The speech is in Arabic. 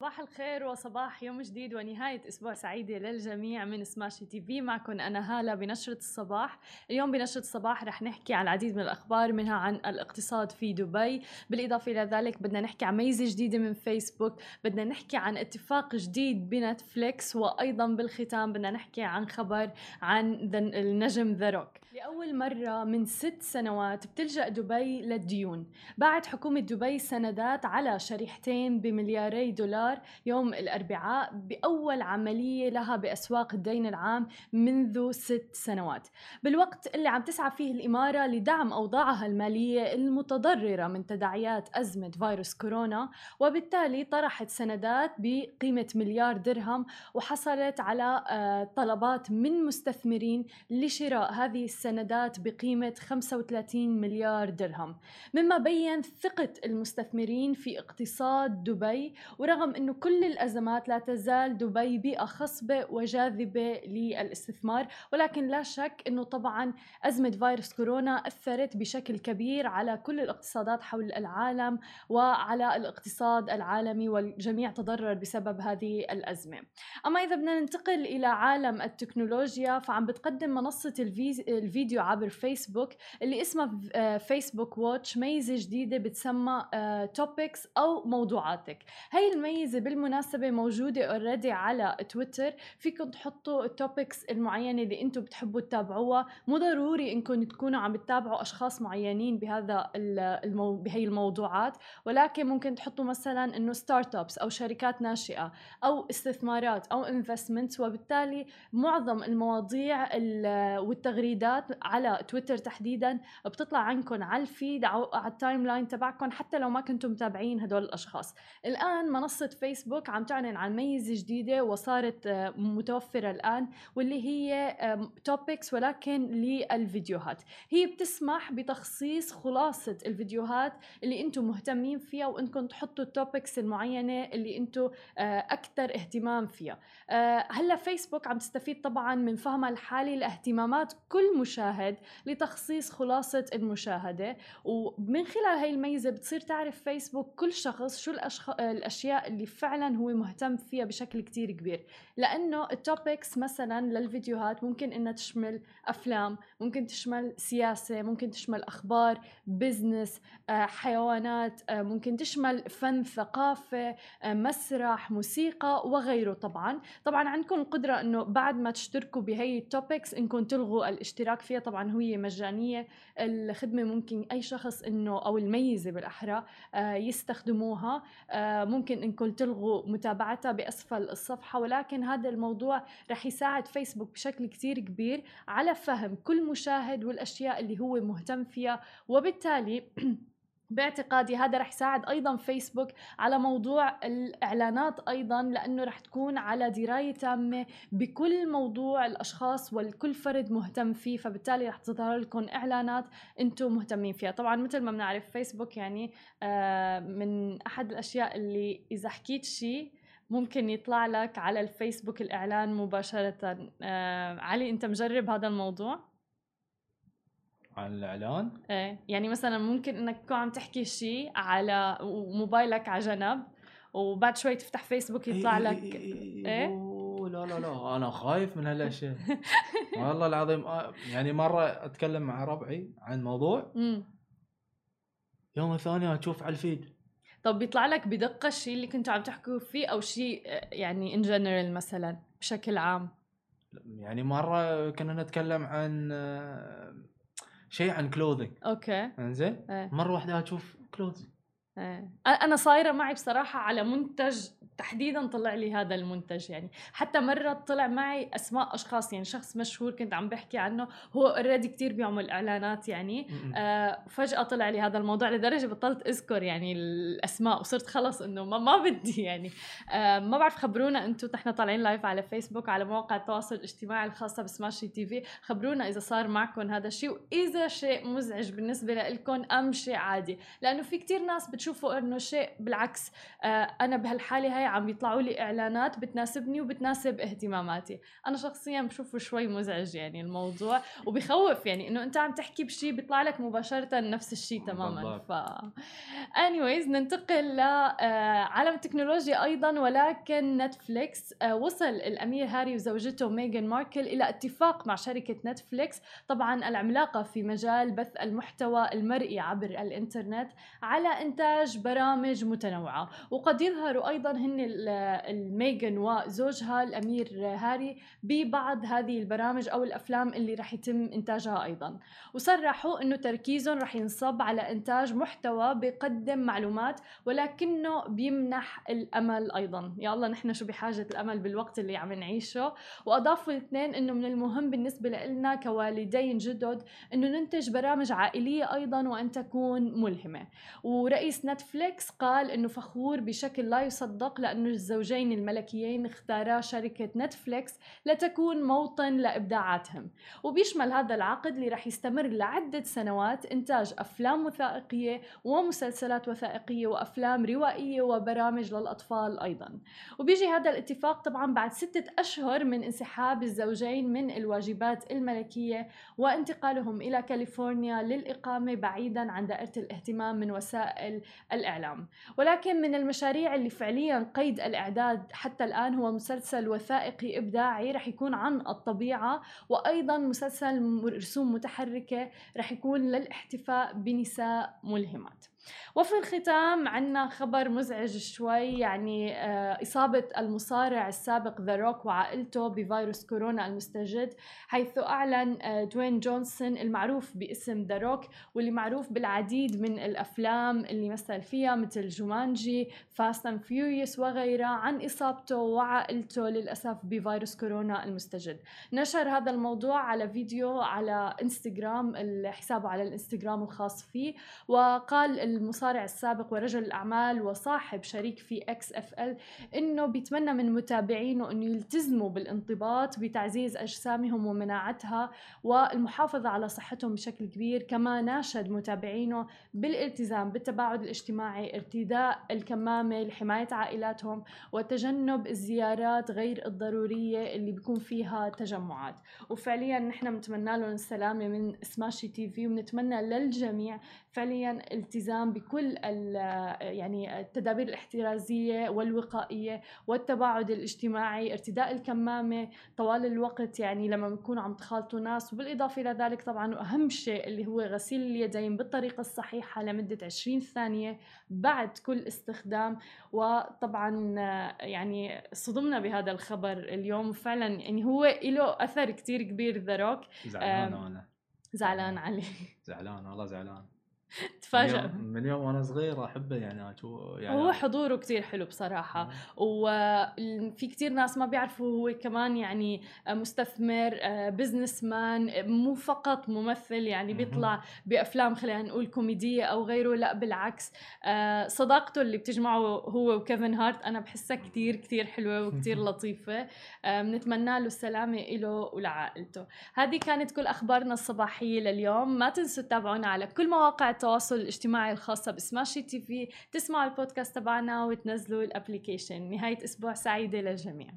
صباح الخير وصباح يوم جديد ونهاية أسبوع سعيدة للجميع من Smashi TV. معكم أنا هالة بنشرة الصباح. اليوم بنشرة الصباح رح نحكي عن العديد من الأخبار منها عن الاقتصاد في دبي. بالإضافة إلى ذلك بدنا نحكي عن ميزة جديدة من فيسبوك. بدنا نحكي عن اتفاق جديد بنتفليكس. وأيضا بالختام بدنا نحكي عن خبر عن النجم ذا روك. لأول مرة من ست سنوات بتلجأ دبي للديون. بعد حكومة دبي سندات على شريحتين بملياري دولار يوم الأربعاء بأول عملية لها بأسواق الدين العام منذ ست سنوات. بالوقت اللي عم تسعى فيه الإمارة لدعم أوضاعها المالية المتضررة من تداعيات أزمة فيروس كورونا وبالتالي طرحت سندات بقيمة مليار درهم وحصلت على آه، طلبات من مستثمرين لشراء هذه السندات سندات بقيمة 35 مليار درهم. مما بين ثقة المستثمرين في اقتصاد دبي ورغم أنه كل الأزمات لا تزال دبي بيئة خصبة وجاذبة للاستثمار ولكن لا شك أنه طبعا أزمة فيروس كورونا أثرت بشكل كبير على كل الاقتصادات حول العالم وعلى الاقتصاد العالمي والجميع تضرر بسبب هذه الأزمة. أما إذا بدنا ننتقل إلى عالم التكنولوجيا فعم بتقدم منصة الفيديو فيديو عبر فيسبوك اللي اسمها Facebook Watch ميزة جديدة بتسمى topics آه، أو موضوعاتك. هاي الميزة بالمناسبة موجودة already على تويتر. فيكم تحطوا ال topics المعينة اللي أنتم بتحبوا تتابعوها. مو ضروري انكم تكونوا عم تتابعوا أشخاص معينين بهذا المو... بهي الموضوعات. ولكن ممكن تحطوا مثلا إنه startups أو شركات ناشئة أو استثمارات أو investments وبالتالي معظم المواضيع والتغريدات على تويتر تحديدا بتطلع عنكم على ال feed على ال timeline تبعكم حتى لو ما كنتم متابعين هدول الأشخاص. الآن منصة فيسبوك عم تعلن عن ميزة جديدة وصارت آه، متوفرة الآن واللي هي topics ولكن للفيديوهات. هي بتسمح بتخصيص خلاصة الفيديوهات اللي أنتم مهتمين فيها وانكم تحطوا ال topics المعينة اللي أنتم آه، أكثر اهتمام فيها. آه، هلأ فيسبوك عم تستفيد طبعا من فهمها الحالي لاهتمامات كل المشاهد لتخصيص خلاصة المشاهدة. ومن خلال هاي الميزة بتصير تعرف فيسبوك كل شخص شو الأشخ... الأشياء اللي فعلا هو مهتم فيها بشكل كتير كبير. لأنه ال topics مثلا للفيديوهات ممكن إنها تشمل أفلام ممكن تشمل سياسة ممكن تشمل أخبار business آه، حيوانات آه، ممكن تشمل فن ثقافة آه، مسرح موسيقى وغيره طبعا. طبعا عندكم القدرة أنه بعد ما تشتركوا بهي التوبكس إنكم تلغوا الاشتراك فيها طبعا هي مجانية. الخدمة ممكن أي شخص إنه أو الميزة بالأحرى يستخدموها. ممكن إنكم تلغوا متابعتها بأسفل الصفحة. ولكن هذا الموضوع رح يساعد فيسبوك بشكل كتير كبير على فهم كل مشاهد والأشياء اللي هو مهتم فيها. وبالتالي باعتقادي هذا رح يساعد أيضا فيسبوك على موضوع الإعلانات أيضا لأنه رح تكون على دراية تامة بكل موضوع الأشخاص والكل فرد مهتم فيه فبالتالي رح تظهر لكم إعلانات أنتم مهتمين فيها. طبعا مثل ما بنعرف فيسبوك يعني آه، من أحد الأشياء اللي إذا حكيت شيء ممكن يطلع لك على الفيسبوك الإعلان مباشرة. آه علي أنت مجرب هذا الموضوع؟ عن الإعلان. إيه يعني مثلا ممكن إنك تكون عم تحكي شيء على موبايلك على جنب وبعد شوي تفتح فيسبوك يطلع لك إيه؟ لا لا لا أنا خايف من هالأشياء. والله العظيم آه، يعني مرة أتكلم مع ربعي عن موضوع. يوم الثاني أشوف على الفيد. طب بيطلع لك بدقة الشيء اللي كنتوا عم تحكوا فيه أو شيء يعني ان جنرال مثلا بشكل عام؟ يعني مرة كنا نتكلم عن شيء عن clothing okay. إنزين؟ إيه. مرة واحدة أشوف clothing إيه. أنا صايرة معي بصراحة على منتج تحديدا طلع لي هذا المنتج يعني. حتى مرة طلع معي أسماء أشخاص يعني شخص مشهور كنت عم بحكي عنه هو already كتير بيعمل إعلانات يعني. آه فجأة طلع لي هذا الموضوع لدرجة بطلت أذكر يعني الأسماء وصرت خلص إنه ما, ما بدي يعني. آه ما بعرف خبرونا أنتم نحن طالعين live على فيسبوك على مواقع التواصل الاجتماعي الخاصة ب Smashi TV. خبرونا إذا صار معكم هذا الشيء وإذا شيء مزعج بالنسبة لكم أم شيء عادي. لأنه في كتير ناس بتشوفوا إنه شيء بالعكس آه أنا بهالحالة هاي عم بيطلعوا لي إعلانات بتناسبني وبتناسب اهتماماتي. أنا شخصيا بشوفه شوي مزعج يعني الموضوع وبخوف يعني إنه أنت عم تحكي بشيء بيطلع لك مباشرة نفس الشيء تماما. ف anyways ننتقل لعالم التكنولوجيا أيضا ولكن نتفليكس وصل الأمير هاري وزوجته ميغان ماركل إلى اتفاق مع شركة نتفليكس. طبعا العملاقة في مجال بث المحتوى المرئي عبر الإنترنت على إنتاج برامج متنوعة. وقد يظهروا أيضا هن الميغان وزوجها الأمير هاري ببعض هذه البرامج أو الأفلام اللي رح يتم إنتاجها أيضا. وصرحوا إنه تركيزهم رح ينصب على إنتاج محتوى بيقدم معلومات ولكنه بيمنح الأمل أيضا. يا الله نحن شو بحاجة الأمل بالوقت اللي عم نعيشه؟ وأضافوا الاثنين إنه من المهم بالنسبة لنا كوالدين جدد إنه ننتج برامج عائلية أيضا وأن تكون ملهمة. ورئيس نتفليكس قال إنه فخور بشكل لا يصدق لأنه الزوجين الملكيين اختارا شركة نتفليكس لتكون موطن لإبداعاتهم. وبيشمل هذا العقد اللي رح يستمر لعدة سنوات إنتاج أفلام وثائقية ومسلسلات وثائقية وأفلام روائية وبرامج للأطفال أيضا. وبيجي هذا الاتفاق طبعا بعد ستة أشهر من انسحاب الزوجين من الواجبات الملكية وانتقالهم إلى كاليفورنيا للإقامة بعيدا عن دائرة الاهتمام من وسائل الإعلام. ولكن من المشاريع اللي فعليا قيد الإعداد حتى الآن هو مسلسل وثائقي إبداعي رح يكون عن الطبيعة وأيضا مسلسل رسوم متحركة رح يكون للإحتفاء بنساء ملهمات. وفي الختام عنا خبر مزعج شوي يعني آه، إصابة المصارع السابق ذا روك وعائلته بفيروس كورونا المستجد حيث أعلن آه، دوين جونسون المعروف باسم ذا روك واللي معروف بالعديد من الأفلام اللي مثل فيها مثل Jumanji Fast and Furious وغيرها عن إصابته وعائلته للأسف بفيروس كورونا المستجد. نشر هذا الموضوع على فيديو على إنستغرام حسابه على الإنستغرام الخاص فيه وقال المصارع السابق ورجل الأعمال وصاحب شريك في XFL إنه بيتمنى من متابعينه إنه يلتزموا بالانضباط بتعزيز أجسامهم ومناعتها والمحافظة على صحتهم بشكل كبير. كما ناشد متابعينه بالالتزام بالتباعد الاجتماعي ارتداء الكمامة لحماية عائلاتهم وتجنب الزيارات غير الضرورية اللي بيكون فيها تجمعات. وفعليا نحن بنتمنى لهم السلامة من سماشي تي في وبنتمنى للجميع فعليا التزام بكل يعني التدابير الاحترازية والوقائية والتباعد الاجتماعي ارتداء الكمامة طوال الوقت يعني لما بنكون عم تخالطوا ناس. وبالإضافة إلى ذلك طبعا أهم شيء اللي هو غسيل اليدين بالطريقة الصحيحة لمدة 20 ثانية بعد كل استخدام. وطبعا يعني صدمنا بهذا الخبر اليوم. فعلا يعني هو له أثر كتير كبير The Rock. زعلان أنا. زعلان علي زعلان والله زعلان. تفاجأ. من يوم وأنا صغير أحبه يعني يعني هو حضوره كتير حلو بصراحة. آه. وفي كتير ناس ما بيعرفوا هو كمان يعني مستثمر business آه، man مو فقط ممثل يعني بيطلع بأفلام خلينا نقول كوميدية أو غيره لا بالعكس. آه، صداقته اللي بتجمعه هو وكيفن هارت أنا بحسها كتير كتير حلوة وكتير لطيفة. بنتمنى له السلامة له ولعائلته. هذه كانت كل أخبارنا الصباحية لليوم. ما تنسوا تتابعونا على كل مواقع التواصل الاجتماعي الخاصة ب Smashi TV تسمعوا البودكاست تبعنا وتنزلوا ال application. نهاية أسبوع سعيدة للجميع.